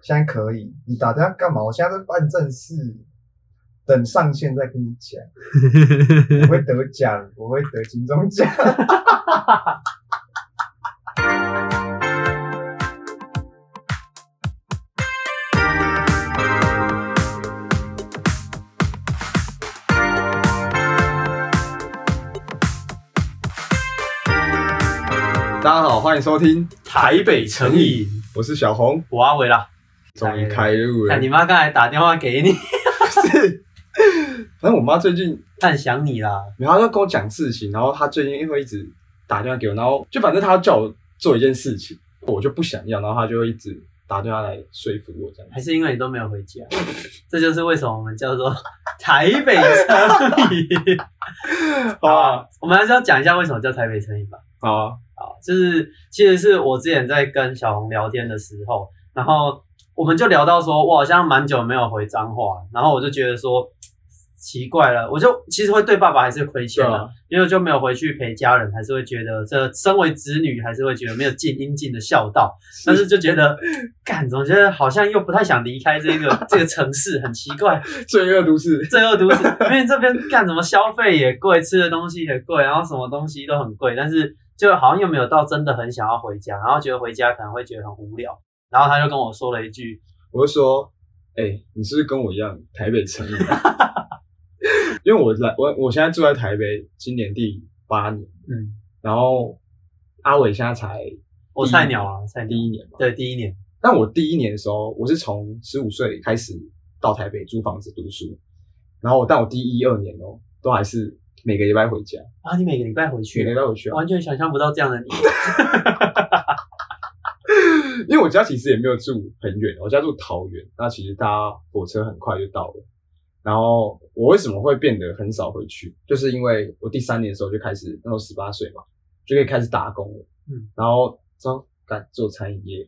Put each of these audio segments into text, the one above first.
现在可以，你打电话干嘛？我现在在办正事，等上线再跟你讲。我会得奖，我会得金钟奖。大家好，欢迎收听台北诚引，我是小红，我阿伟啦。终于开路了。你妈刚才打电话给你，是，反正我妈最近很想你啦。然后她跟我讲事情，然后她最近因为一直打电话给我，然后就反正她要叫我做一件事情，我就不想要，然后她就会一直打电话来说服我这样。还是因为你都没有回家，这就是为什么我们叫做台北生意。好啊，我们还是要讲一下为什么叫台北生意吧。好啊，好，就是其实是我之前在跟小红聊天的时候，然后。我们就聊到说，我好像蛮久没有回脏话，然后我就觉得说 奇怪了，我就其实会对爸爸还是亏欠的，啊、因为就没有回去陪家人，还是会觉得这身为子女还是会觉得没有尽应尽的孝道，但是就觉得 干总觉得好像又不太想离开这个 这个城市，很奇怪，罪恶都市，罪恶都市，因为这边干什么消费也贵，吃的东西也贵，然后什么东西都很贵，但是就好像又没有到真的很想要回家，然后觉得回家可能会觉得很无聊。然后他就跟我说了一句，我就说，哎、欸，你是不是跟我一样台北诚引？因为我来我我现在住在台北，今年第八年，嗯，然后阿伟现在才我菜鸟啊，菜鸟第一年嘛，对，第一年。但我第一年的时候，我是从十五岁开始到台北租房子读书，然后但我第一二年哦，都还是每个礼拜回家啊，你每个礼拜回去，每个礼拜回去啊，完全想象不到这样的你。因为我家其实也没有住很远，我家住桃园，那其实搭火车很快就到了。然后我为什么会变得很少回去，就是因为我第三年的时候就开始，那时候十八岁嘛，就可以开始打工了。嗯，然后说干做餐饮业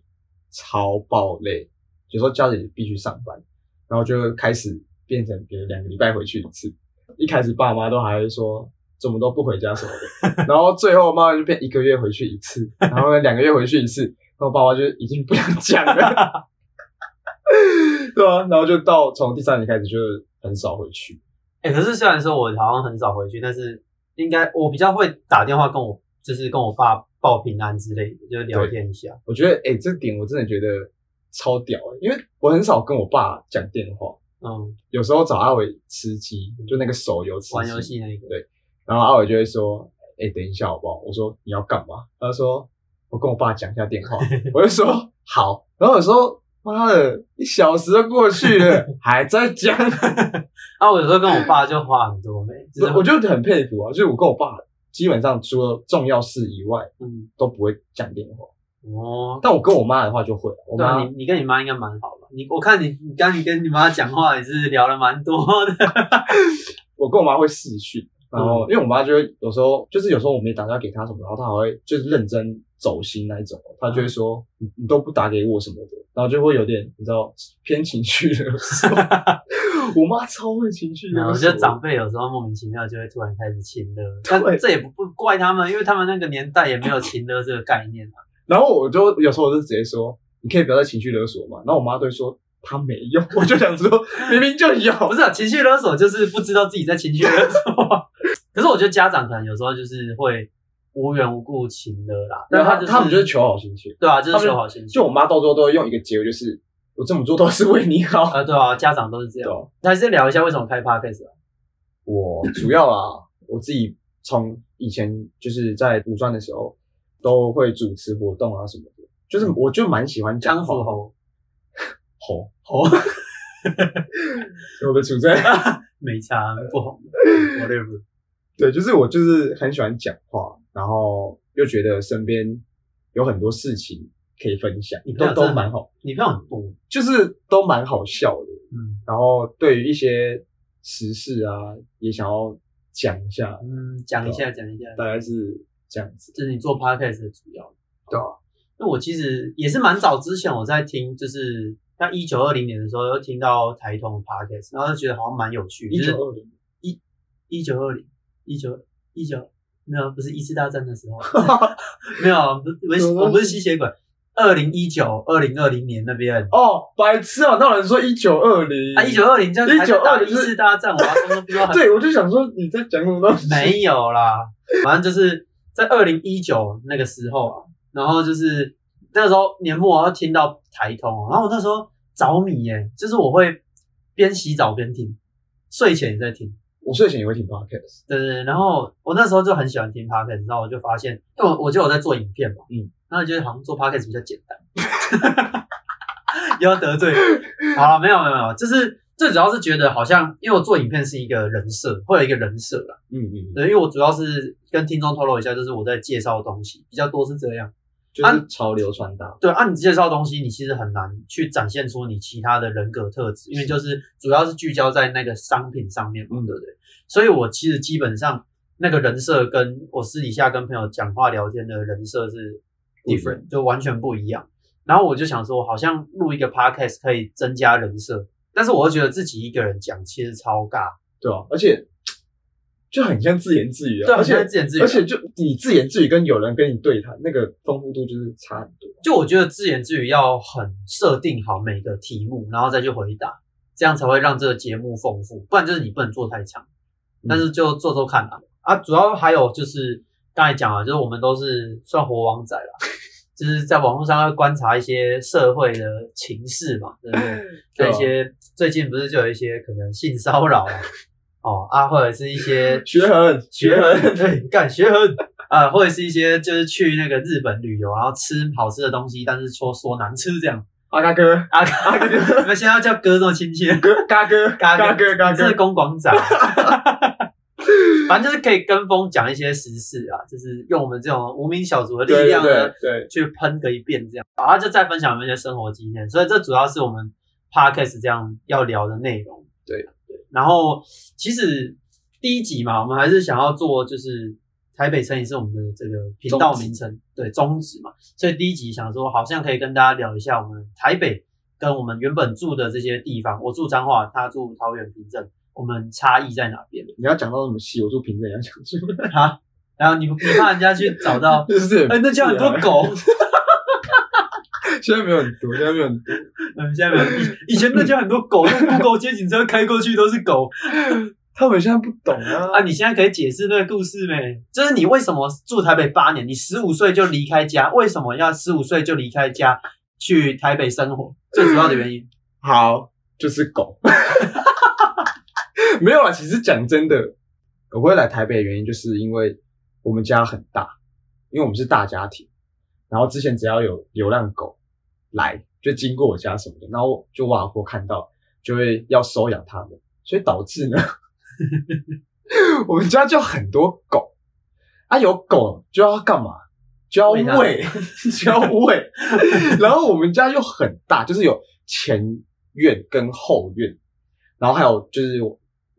超爆累，有时候家里必须上班，然后就开始变成别人两个礼拜回去一次。一开始爸妈都还会说怎么都不回家什么的，然后最后慢慢就变一个月回去一次，然后两个月回去一次。然后爸爸就已经不想讲了，对啊，然后就到从第三年开始就很少回去。哎、欸，可是虽然说我好像很少回去，但是应该我比较会打电话跟我，就是跟我爸报平安之类的，就聊天一下。我觉得，哎、欸，这点我真的觉得超屌，因为我很少跟我爸讲电话。嗯，有时候找阿伟吃鸡，就那个手游玩游戏那个。对，然后阿伟就会说：“哎、欸，等一下好不好？”我说：“你要干嘛？”他说。我跟我爸讲一下电话，我就说好，然后有时候妈的一小时都过去了，还在讲。啊，我有时候跟我爸就话很多没，就是我就很佩服啊，就是我跟我爸基本上除了重要事以外，嗯，都不会讲电话。哦，但我跟我妈的话就会。我妈，对啊，你你跟你妈应该蛮好的。你我看你你刚你跟你妈讲话也是聊了蛮多的。我跟我妈会视讯。然后，因为我妈就会有时候，就是有时候我没打电话给她什么，然后她还会就是认真走心那一种，她就会说你你都不打给我什么的，然后就会有点你知道偏情绪的。我妈超会情绪的，我觉得长辈有时候莫名其妙就会突然开始亲热，但这也不不怪他们，因为他们那个年代也没有亲热这个概念啊。然后我就有时候我就直接说，你可以不要再情绪勒索嘛。然后我妈都会说。他没有，我就想说，明明就有，不是啊，情绪勒索就是不知道自己在情绪勒索。可是我觉得家长可能有时候就是会无缘无故情的啦，但他他们就是求好心切，对啊，就是求好心切。就我妈到最后都会用一个结尾，就是我这么做都是为你好。啊，对啊，家长都是这样。那还是聊一下为什么开 Podcast 啊？我主要啊，我自己从以前就是在五专的时候都会主持活动啊什么的，就是我就蛮喜欢讲话。红 红，我的处在没差不红，whatever。对，就是我就是很喜欢讲话，然后又觉得身边有很多事情可以分享，你都都蛮好。你朋友很多，就是都蛮好笑的。嗯，然后对于一些时事啊，也想要讲一下。嗯，讲一下，讲一下，大概是这样子。这是你做 podcast 的主要。对啊，那我其实也是蛮早之前我在听，就是。在一九二零年的时候，又听到台通的 podcast，然后就觉得好像蛮有趣。一九二零，一，一九二零，一九一九，没有，不是一次大战的时候，没有，不是，我不是吸血鬼。二零一九、二零二零年那边。哦，白痴啊！那有人说一九二零啊，一九二零就是一九二零一次大战，我要说说 对，我就想说你在讲什么东西？没有啦，反正就是在二零一九那个时候啊，然后就是那个时候年末我要听到台通，然后我那时候着迷耶，就是我会边洗澡边听，睡前也在听。我睡前也会听 podcast，对对对，然后我那时候就很喜欢听 podcast，然后我就发现，因为我我就有在做影片嘛，嗯，然后觉得好像做 podcast 比较简单，又要得罪，好了，没有没有没有，就是最主要是觉得好像，因为我做影片是一个人设，会有一个人设啦，嗯嗯，对，因为我主要是跟听众透露一下，就是我在介绍的东西比较多是这样。就是潮流穿搭，对，按、啊、你介绍的东西，你其实很难去展现出你其他的人格特质，因为就是主要是聚焦在那个商品上面嘛，对不对？所以我其实基本上那个人设跟我私底下跟朋友讲话聊天的人设是 different，就完全不一样。然后我就想说，好像录一个 podcast 可以增加人设，但是我又觉得自己一个人讲其实超尬，对啊，而且。就很像自言自语啊，对，而且自言自语，而且就你自言自语跟有人跟你对谈，那个丰富度就是差很多。就我觉得自言自语要很设定好每个题目，然后再去回答，这样才会让这个节目丰富。不然就是你不能做太长，但是就做做看啦。嗯、啊。主要还有就是刚才讲了，就是我们都是算活王仔啦，就是在网络上要观察一些社会的情势嘛，对不对？那一些最近不是就有一些可能性骚扰啊。哦啊，或者是一些 学恒学恒 对干学恒啊，或者是一些就是去那个日本旅游，然后吃好吃的东西，但是说说难吃这样。阿嘎哥，阿嘎阿哥，你们现在要叫哥这么亲切？哥，嘎哥，嘎哥，嘎哥，这是公广长。反正就是可以跟风讲一些时事啊，就是用我们这种无名小卒的力量呢，对，去喷个一遍这样。然后就再分享一些生活经验，所以这主要是我们 podcast 这样要聊的内容。对。然后其实第一集嘛，我们还是想要做，就是台北城也是我们的这个频道名称，对，宗旨嘛。所以第一集想说，好像可以跟大家聊一下我们台北跟我们原本住的这些地方，我住彰化，他住桃园平镇，我们差异在哪边？你要讲到什么戏，我住平镇你要讲什么啊？然后你不怕人家去找到？是，哎，那叫很多狗。现在没有很多，现在没有很多。嗯，现在没有。以以前那家很多狗，那 Google 街景车开过去都是狗。他们现在不懂啊。啊，你现在可以解释那个故事没？就是你为什么住台北八年，你十五岁就离开家，为什么要十五岁就离开家去台北生活？最主要的原因。好，就是狗。没有啊，其实讲真的，我会来台北的原因，就是因为我们家很大，因为我们是大家庭。然后之前只要有流浪狗来，就经过我家什么的，然后就我老婆看到就会要收养它们，所以导致呢，我们家就很多狗啊，有狗就要干嘛？就要喂，就要喂。然后我们家又很大，就是有前院跟后院，然后还有就是。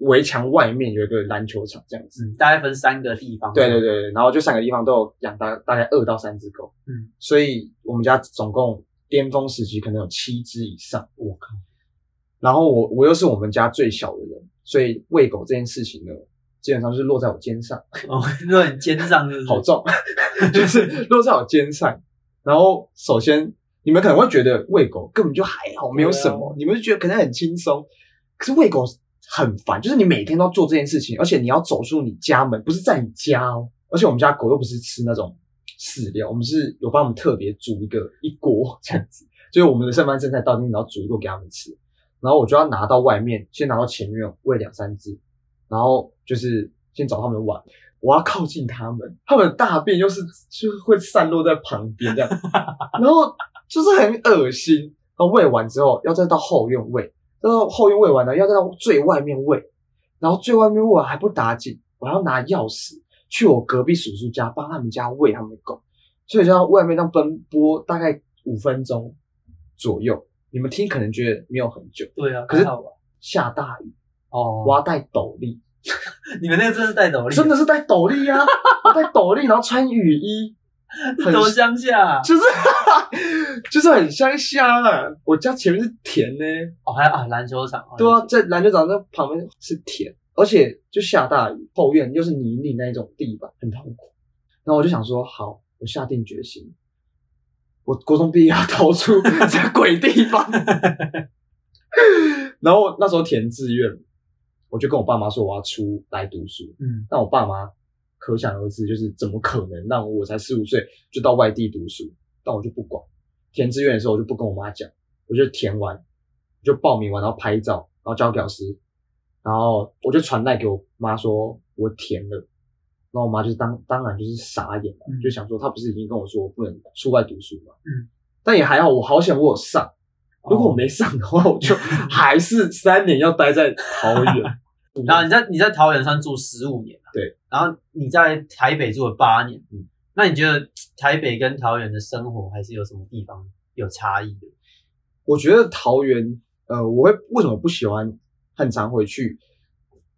围墙外面有一个篮球场，这样子，嗯，大概分三个地方。对对对，然后就三个地方都有养大大概二到三只狗。嗯，所以我们家总共巅峰时期可能有七只以上。我靠！然后我我又是我们家最小的人，所以喂狗这件事情呢，基本上是落在我肩上。哦，落在你肩上是是？好重，就是落在我肩上。然后首先你们可能会觉得喂狗根本就还好，没有什么，啊、你们就觉得可能很轻松。可是喂狗。很烦，就是你每天都要做这件事情，而且你要走出你家门，不是在你家哦。而且我们家狗又不是吃那种饲料，我们是有帮我们特别煮一个一锅 这样子，就是我们的剩饭剩菜到今天然后煮一锅给他们吃，然后我就要拿到外面，先拿到前面喂两三只，然后就是先找他们玩，我要靠近他们，他们的大便又是就会散落在旁边这样，然后就是很恶心。然后喂完之后，要再到后院喂。然后院喂完了，要再到最外面喂，然后最外面喂完还不打紧，我要拿钥匙去我隔壁叔叔家帮他们家喂他们的狗，所以就在外面这样奔波大概五分钟左右。你们听可能觉得没有很久，对啊，可是下大雨哦，我要带斗笠。你们那个真是带斗 笠，真的是带斗笠啊！我带斗笠，然后穿雨衣。很多乡下，就是就是很乡下啊。我家前面是田呢，哦，还有啊篮球场，对啊，在篮球场那旁边是田，而且就下大雨，后院又是泥泞那一种地板，很痛苦。然后我就想说，好，我下定决心，我国中毕业要逃出这个鬼地方。然后那时候填志愿，我就跟我爸妈说我要出来读书。嗯，但我爸妈可想而知，就是怎么可能让我才十五岁就到外地读书？但我就不管。填志愿的时候，我就不跟我妈讲，我就填完，就报名完，然后拍照，然后交给老师，然后我就传赖给我妈说我填了。然后我妈就当当然就是傻眼了，嗯、就想说她不是已经跟我说我不能出外读书吗？嗯，但也还好，我好想我有上。如果我没上的话，我就 还是三年要待在桃园。然后你在你在桃园算住十五年，对。然后你在台北住了八年，嗯。那你觉得台北跟桃园的生活还是有什么地方有差异的？我觉得桃园，呃，我会为什么不喜欢很常回去，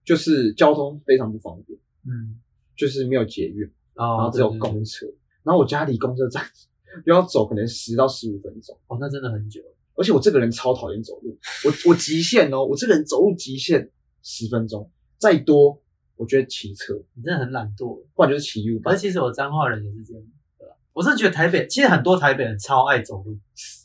就是交通非常不方便，嗯，就是没有捷运，哦、然后只有公车，然后我家离公车站 又要走可能十到十五分钟，哦，那真的很久。而且我这个人超讨厌走路，我我极限哦，我这个人走路极限十分钟，再多。我觉得骑车，你真的很懒惰，不然就是骑 U。而其实我彰化人也是这样，对吧？我是觉得台北，其实很多台北人超爱走路，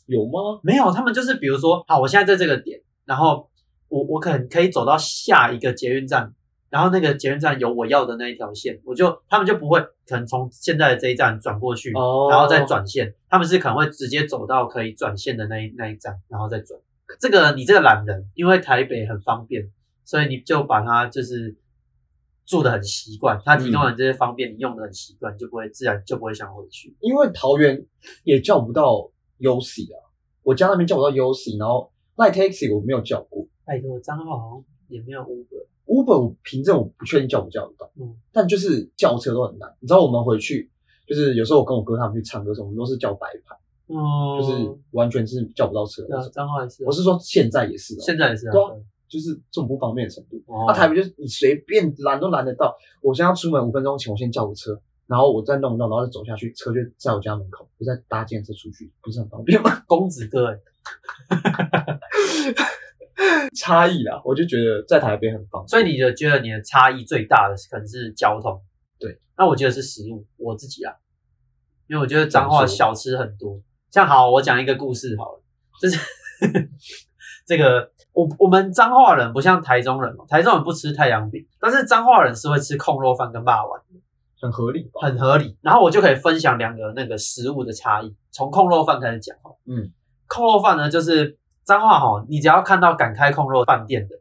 有吗？没有，他们就是比如说，好，我现在在这个点，然后我我可能可以走到下一个捷运站，然后那个捷运站有我要的那一条线，我就他们就不会可能从现在的这一站转过去，哦，然后再转线，他们是可能会直接走到可以转线的那一那一站，然后再转。这个你这个懒人，因为台北很方便，所以你就把它就是。住的很习惯，它提供的这些方便，你用的很习惯，就不会自然就不会想回去。因为桃园也叫不到 UC 啊，我家那边叫不到 UC，然后 Line Taxi 我没有叫过。拜托，彰化好像也没有 Uber。Uber 我凭证我不确定叫不叫得到，嗯，但就是叫车都很难。你知道我们回去，就是有时候我跟我哥他们去唱歌什么，我们都是叫白牌，嗯，就是完全是叫不到车。彰化也是，我是说现在也是，现在也是啊。就是这种不方便的程度。那、台北就是你随便拦都拦得到。我现在要出门五分钟前，我先叫个车，然后我再弄一弄，然后再走下去，车就在我家门口，我再搭建车出去，不是很方便吗？公子哥，差异啦，我就觉得在台北很方便。所以你就觉得你的差异最大的可能是交通？对，那我觉得是食物。我自己啊，因为我觉得彰化小吃很多。像好，我讲一个故事好了，就是 这个。我我们彰化人不像台中人嘛，台中人不吃太阳饼，但是彰化人是会吃控肉饭跟霸丸的，很合理吧？很合理。然后我就可以分享两个那个食物的差异，从控肉饭开始讲哈。嗯，控肉饭呢，就是彰化哈，你只要看到敢开控肉饭店的，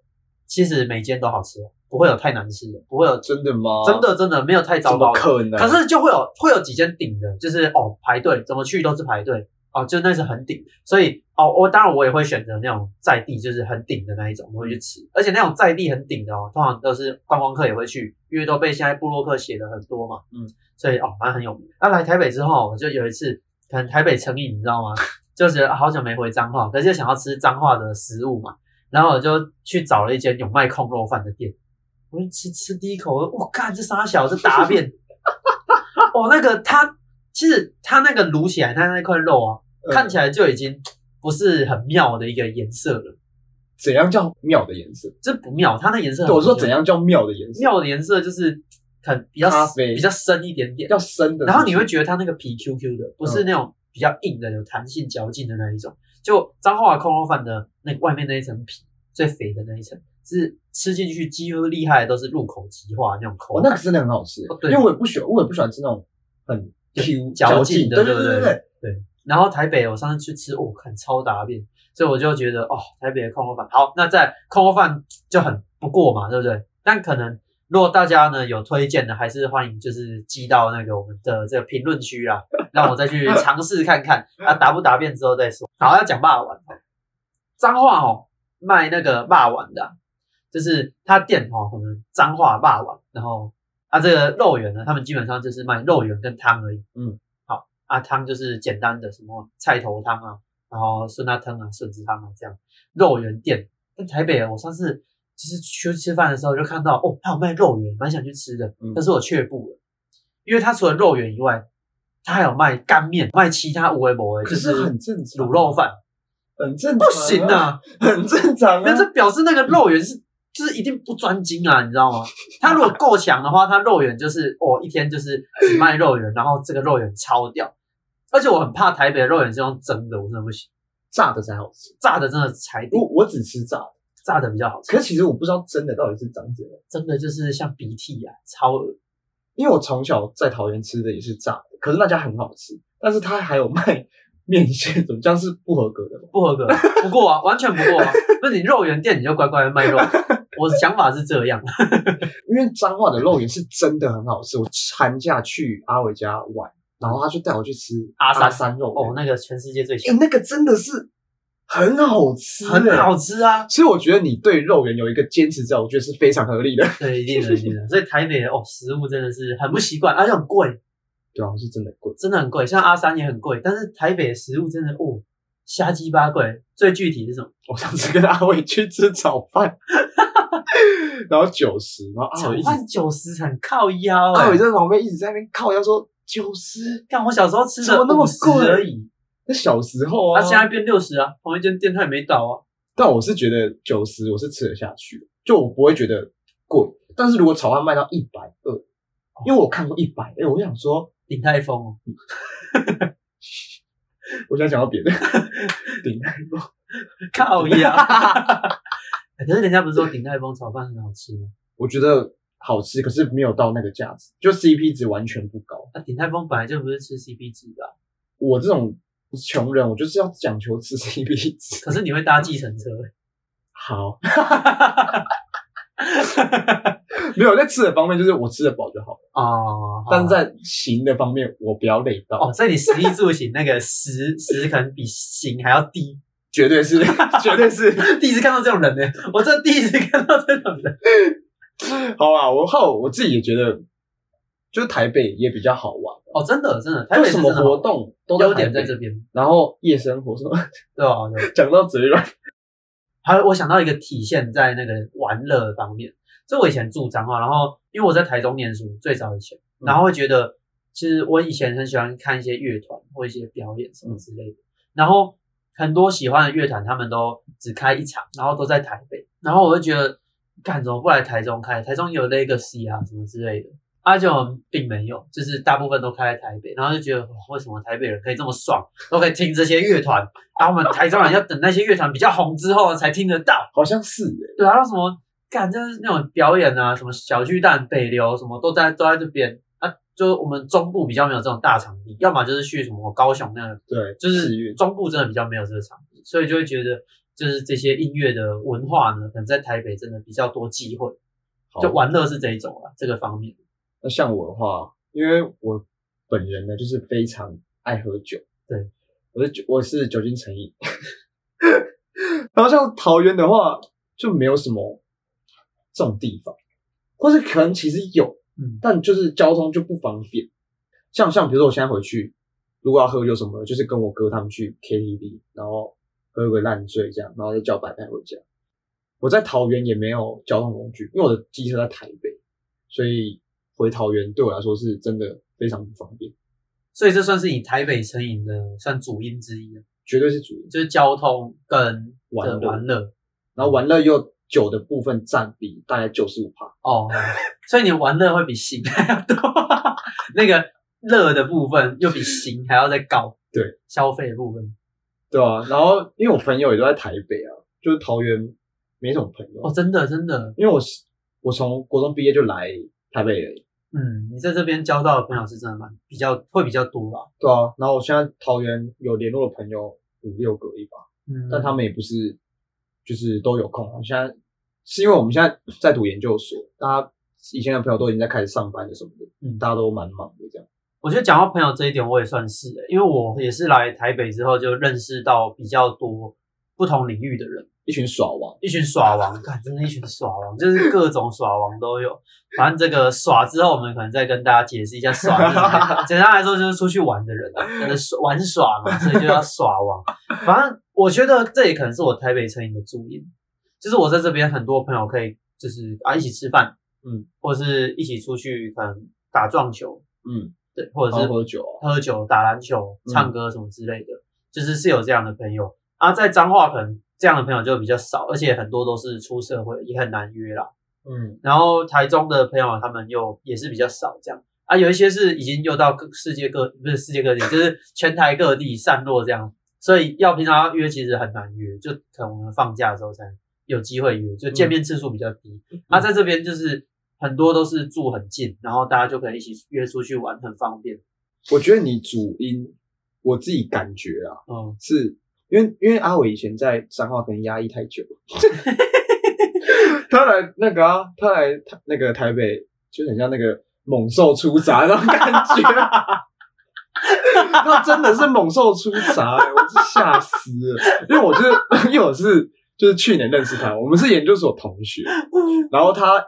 其实每间都好吃，不会有太难吃的，不会有真的吗？真的真的没有太糟糕的，可能。可是就会有会有几间顶的，就是哦排队，怎么去都是排队。哦，就那是很顶，所以哦，我当然我也会选择那种在地就是很顶的那一种，我会去吃。而且那种在地很顶的哦，通常都是观光客也会去，因为都被现在部落客写的很多嘛，嗯，所以哦，反正很有名。那、啊、来台北之后，我就有一次可能台北成瘾，你知道吗？就是好久没回彰化，可是又想要吃彰化的食物嘛，然后我就去找了一间有卖控肉饭的店，我就吃吃第一口，我我干这三小这大便，哦，那个它。其实它那个卤起来，它那块肉啊，嗯、看起来就已经不是很妙的一个颜色了。怎样叫妙的颜色？这不妙，它那颜色。对，我说怎样叫妙的颜色？妙的颜色就是很比较比较深一点点，要深的。然后你会觉得它那个皮 Q Q 的，不是那种比较硬的、有弹性嚼劲的那一种。嗯、就彰化控肉饭的那外面那一层皮最肥的那一层，是吃进去几乎厉害的都是入口即化那种口感。哦，那个真的很好吃。哦、对，因为我也不喜欢，我也不喜欢吃那种很。Q 嚼劲的，对对对对对，对。然后台北我上次去吃，哦，很超大便，所以我就觉得哦，台北的控肉饭好。那在控肉饭就很不过嘛，对不对？但可能如果大家呢有推荐的，还是欢迎就是寄到那个我们的这个评论区啦，让我再去尝试看看啊，答不答辩之后再说。好，要讲肉圆，彰化哦，卖那个霸王的，就是他店哦，可能脏话霸王，然后。啊，这个肉圆呢，他们基本上就是卖肉圆跟汤而已。嗯，好，啊汤就是简单的什么菜头汤啊，然后酸辣汤啊、笋子汤啊这样。肉圆店在台北，我上次就是去吃饭的时候就看到哦，他有卖肉圆，蛮想去吃的，嗯、但是我却步了，因为他除了肉圆以外，他还有卖干面，卖其他五味博味，就是很正常卤肉饭，很正常，不行啊，很正常啊，那这表示那个肉圆是。就是一定不专精啊，你知道吗？他如果够强的话，他肉圆就是哦，一天就是只卖肉圆，然后这个肉圆超掉，而且我很怕台北的肉圆是用蒸的，我真的不行。炸的才好吃，炸的真的才我我只吃炸的，炸的比较好吃。可是其实我不知道真的到底是长怎样，真的就是像鼻涕啊，超恶。因为我从小在桃园吃的也是炸的，可是那家很好吃，但是他还有卖面线，怎么这样是不合格的？不合格，不过啊，完全不过啊。那你肉圆店你就乖乖的卖肉，我的想法是这样，因为彰化的肉圆是真的很好吃。我寒假去阿伟家玩。然后他就带我去吃阿三，阿三肉哦，那个全世界最香，哎，那个真的是很好吃，很好吃啊！所以我觉得你对肉圆有一个坚持在，我觉得是非常合理的。对，一定的，一定的。所以台北的哦，食物真的是很不习惯，而且很贵。对啊，是真的贵，真的很贵。像阿三也很贵，但是台北的食物真的哦，瞎鸡巴贵。最具体是什么？我上次跟阿伟去吃早饭，然后九十，然后阿伟炒饭九十很靠腰，阿伟在旁边一直在那边靠腰说。九十，看我小时候吃的那么贵而已。那小时候啊，他现在变六十啊，同一间店他也没倒啊。但我是觉得九十我是吃得下去，就我不会觉得贵。但是如果炒饭卖到一百二，因为我看过一百，哎，我想说鼎泰丰哦。我想讲到别的，鼎泰丰靠呀。可是人家不是说鼎泰丰炒饭很好吃吗？我觉得。好吃，可是没有到那个价值，就 CP 值完全不高。那鼎泰丰本来就不是吃 CP 值的，我这种穷人，我就是要讲求吃 CP 值。可是你会搭计程车？好，没有在吃的方面，就是我吃得饱就好了哦。但是在行的方面，我不要累到哦。所以你食衣住行那个食食可能比行还要低，绝对是，绝对是。第一次看到这种人呢，我这第一次看到这种人。好啊，我后我自己也觉得，就是台北也比较好玩哦，真的真的，台北什么活动都优点在这边，然后夜生活什么，对啊，讲到嘴软。还有我想到一个体现在那个玩乐方面，就我以前住彰化，然后因为我在台中念书，最早以前，然后会觉得其实我以前很喜欢看一些乐团或一些表演什么之类的，然后很多喜欢的乐团他们都只开一场，然后都在台北，然后我就觉得。干怎么不来台中开？台中有 Legacy 啊什么之类的，阿九并没有，就是大部分都开在台北，然后就觉得为什么台北人可以这么爽，都可以听这些乐团，然后我们台中人要等那些乐团比较红之后才听得到，好像是诶对啊，那什么干就是那种表演啊，什么小巨蛋、北流什么都在都在这边啊，就我们中部比较没有这种大场地，要么就是去什么高雄那个，对，就是中部真的比较没有这个场地，所以就会觉得。就是这些音乐的文化呢，可能在台北真的比较多机会，就玩乐是这一种啊，这个方面。那像我的话，因为我本人呢，就是非常爱喝酒，对，我是酒，我是酒精成瘾。然后像桃园的话，就没有什么这种地方，或是可能其实有，嗯，但就是交通就不方便。像像比如说我现在回去，如果要喝酒什么的，就是跟我哥他们去 KTV，然后。喝个烂醉这样，然后再叫白牌回家。我在桃园也没有交通工具，因为我的机车在台北，所以回桃园对我来说是真的非常不方便。所以这算是你台北成瘾的算主因之一啊？绝对是主因，就是交通跟玩乐，玩乐，然后玩乐又酒的部分占比大概九十五趴哦，所以你玩乐会比行还要多，那个乐的部分又比行还要再高，对，消费的部分。对啊，然后因为我朋友也都在台北啊，就是桃园没什么朋友哦，真的真的，因为我是我从国中毕业就来台北了，嗯，你在这边交到的朋友是真的蛮比较会比较多啦，对啊，然后我现在桃园有联络的朋友五六个一把，嗯，但他们也不是就是都有空啊，现在是因为我们现在在读研究所，大家以前的朋友都已经在开始上班了什么的，嗯，大家都蛮忙的这样。我觉得讲到朋友这一点，我也算是诶，因为我也是来台北之后就认识到比较多不同领域的人，一群耍王，一群耍王，看真的，一群耍王，就是各种耍王都有。反正这个耍之后，我们可能再跟大家解释一下耍。简单来说，就是出去玩的人，可能玩耍嘛，所以就叫耍王。反正我觉得这也可能是我台北成瘾的主因，就是我在这边很多朋友可以就是啊一起吃饭，嗯，或者是一起出去可能打撞球，嗯。对，或者是喝酒、喝酒、打篮球、唱歌什么之类的，嗯、就是是有这样的朋友啊。在彰化可能这样的朋友就比较少，而且很多都是出社会，也很难约啦。嗯，然后台中的朋友他们又也是比较少这样啊，有一些是已经又到各世界各不是世界各地，就是全台各地散落这样，所以要平常要约其实很难约，就可能放假的时候才有机会约，就见面次数比较低。那、嗯啊、在这边就是很多都是住很近，然后大家就可以一起约出去玩，很方便。我觉得你主因，我自己感觉啊，嗯，是因为因为阿伟以前在彰化可能压抑太久了。他来那个啊，他来台那个台北，就很像那个猛兽出闸那种感觉。他真的是猛兽出闸，欸，我是吓死了。因为我就是因为我是就是去年认识他，我们是研究所同学。然后他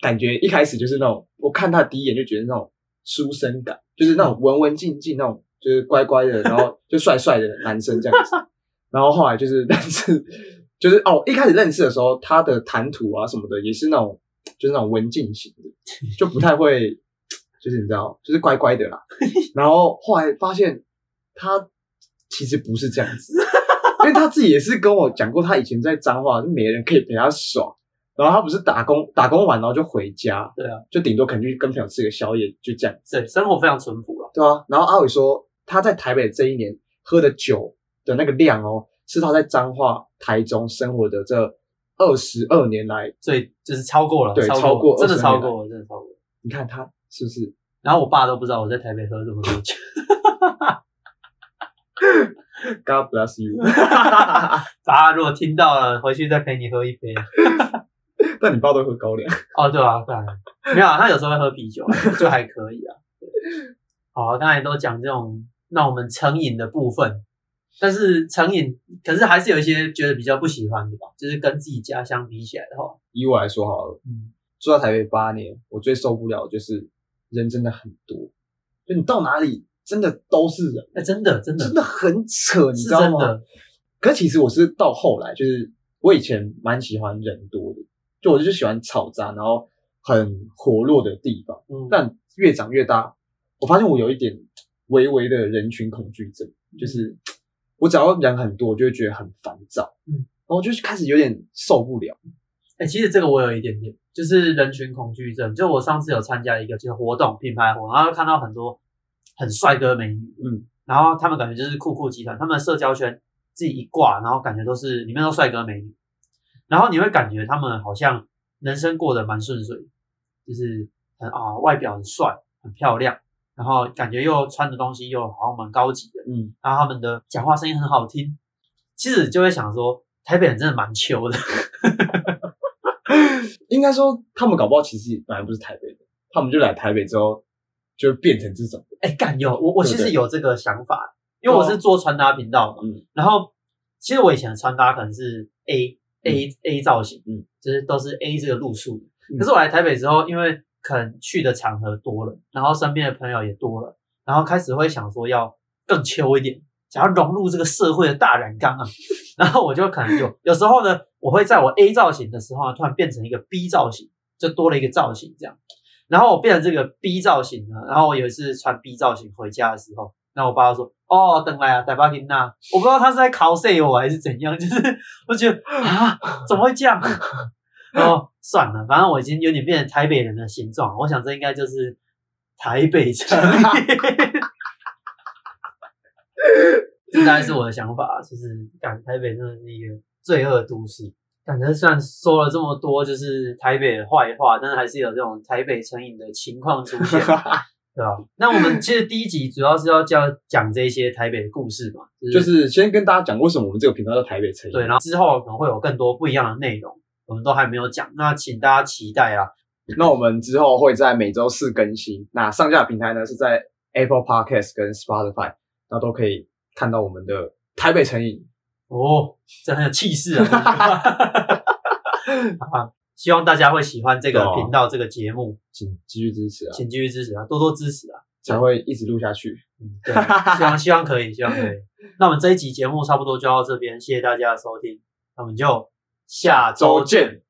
感觉一开始就是那种，我看他第一眼就觉得那种书生感，就是那种文文静静那种，就是乖乖的，然后就帅帅的男生这样子。然后后来就是，但是。就是哦，一开始认识的时候，他的谈吐啊什么的也是那种，就是那种文静型的，就不太会，就是你知道，就是乖乖的啦。然后后来发现他其实不是这样子，因为他自己也是跟我讲过，他以前在彰化就没人可以陪他耍，然后他不是打工打工完然后就回家，对啊，就顶多可能去跟朋友吃个宵夜，就这样子。对，生活非常淳朴啊。对啊，然后阿伟说他在台北这一年喝的酒的那个量哦。是他在彰化、台中生活的这二十二年来最就是超过了，对，超过，真的超过了，真的超过。你看他是不是？然后我爸都不知道我在台北喝这么多酒。God bless you。爸如果听到了，回去再陪你喝一杯。但你爸都喝高粱。哦，对啊，对啊，没有啊，他有时候会喝啤酒，就还可以啊。好，刚才都讲这种让我们成瘾的部分。但是成瘾，可是还是有一些觉得比较不喜欢的吧。就是跟自己家乡比起来的话，以我来说好了，嗯，住在台北八年，我最受不了的就是人真的很多，就你到哪里真的都是人，哎、欸，真的真的真的很扯，你知道吗？可其实我是到后来，就是我以前蛮喜欢人多的，就我就喜欢嘈杂，然后很活络的地方。嗯，但越长越大，我发现我有一点微微的人群恐惧症，就是。嗯我只要人很多，我就会觉得很烦躁，嗯，然后就开始有点受不了。哎、欸，其实这个我有一点点，就是人群恐惧症。就我上次有参加一个就是活动，品牌活动，然后看到很多很帅哥美女，嗯，然后他们感觉就是酷酷集团，他们的社交圈自己一挂，然后感觉都是里面都帅哥美女，然后你会感觉他们好像人生过得蛮顺遂，就是很啊外表很帅，很漂亮。然后感觉又穿的东西又好像蛮高级的，嗯，然后他们的讲话声音很好听，其实就会想说，台北人真的蛮秋的。应该说，他们搞不好其实本来不是台北的，他们就来台北之后就变成这种。哎，干有我我其实有这个想法，因为我是做穿搭频道嘛，嗯，然后其实我以前的穿搭可能是 A、嗯、A A 造型，嗯，就是都是 A 这个路数，嗯、可是我来台北之后，因为可能去的场合多了，然后身边的朋友也多了，然后开始会想说要更秋一点，想要融入这个社会的大染缸啊。然后我就可能有有时候呢，我会在我 A 造型的时候呢，突然变成一个 B 造型，就多了一个造型这样。然后我变成这个 B 造型呢，然后我有一次穿 B 造型回家的时候，那我爸就说：“哦，等来啊，台北囡仔。”我不知道他是在考试我还是怎样，就是我觉得啊，怎么会这样？然后算了，反正我已经有点变成台北人的形状。我想这应该就是台北成瘾，这当然是我的想法。就是感台北真的是一个罪恶都市。感觉虽然说了这么多，就是台北的坏话，但是还是有这种台北成瘾的情况出现，对吧？那我们其实第一集主要是要教讲这些台北的故事嘛，就是、就是先跟大家讲为什么我们这个频道叫台北成瘾。对，然后之后可能会有更多不一样的内容。我们都还没有讲，那请大家期待啊！那我们之后会在每周四更新，那上架平台呢是在 Apple Podcast 跟 Spotify，那都可以看到我们的台北成瘾哦，这很有气势啊！啊，希望大家会喜欢这个频道、哦、这个节目，请继续支持啊！请继续支持啊，多多支持啊，才会一直录下去。嗯，对，希望希望可以，希望可以。那我们这一集节目差不多就到这边，谢谢大家的收听，那我们就。下周见。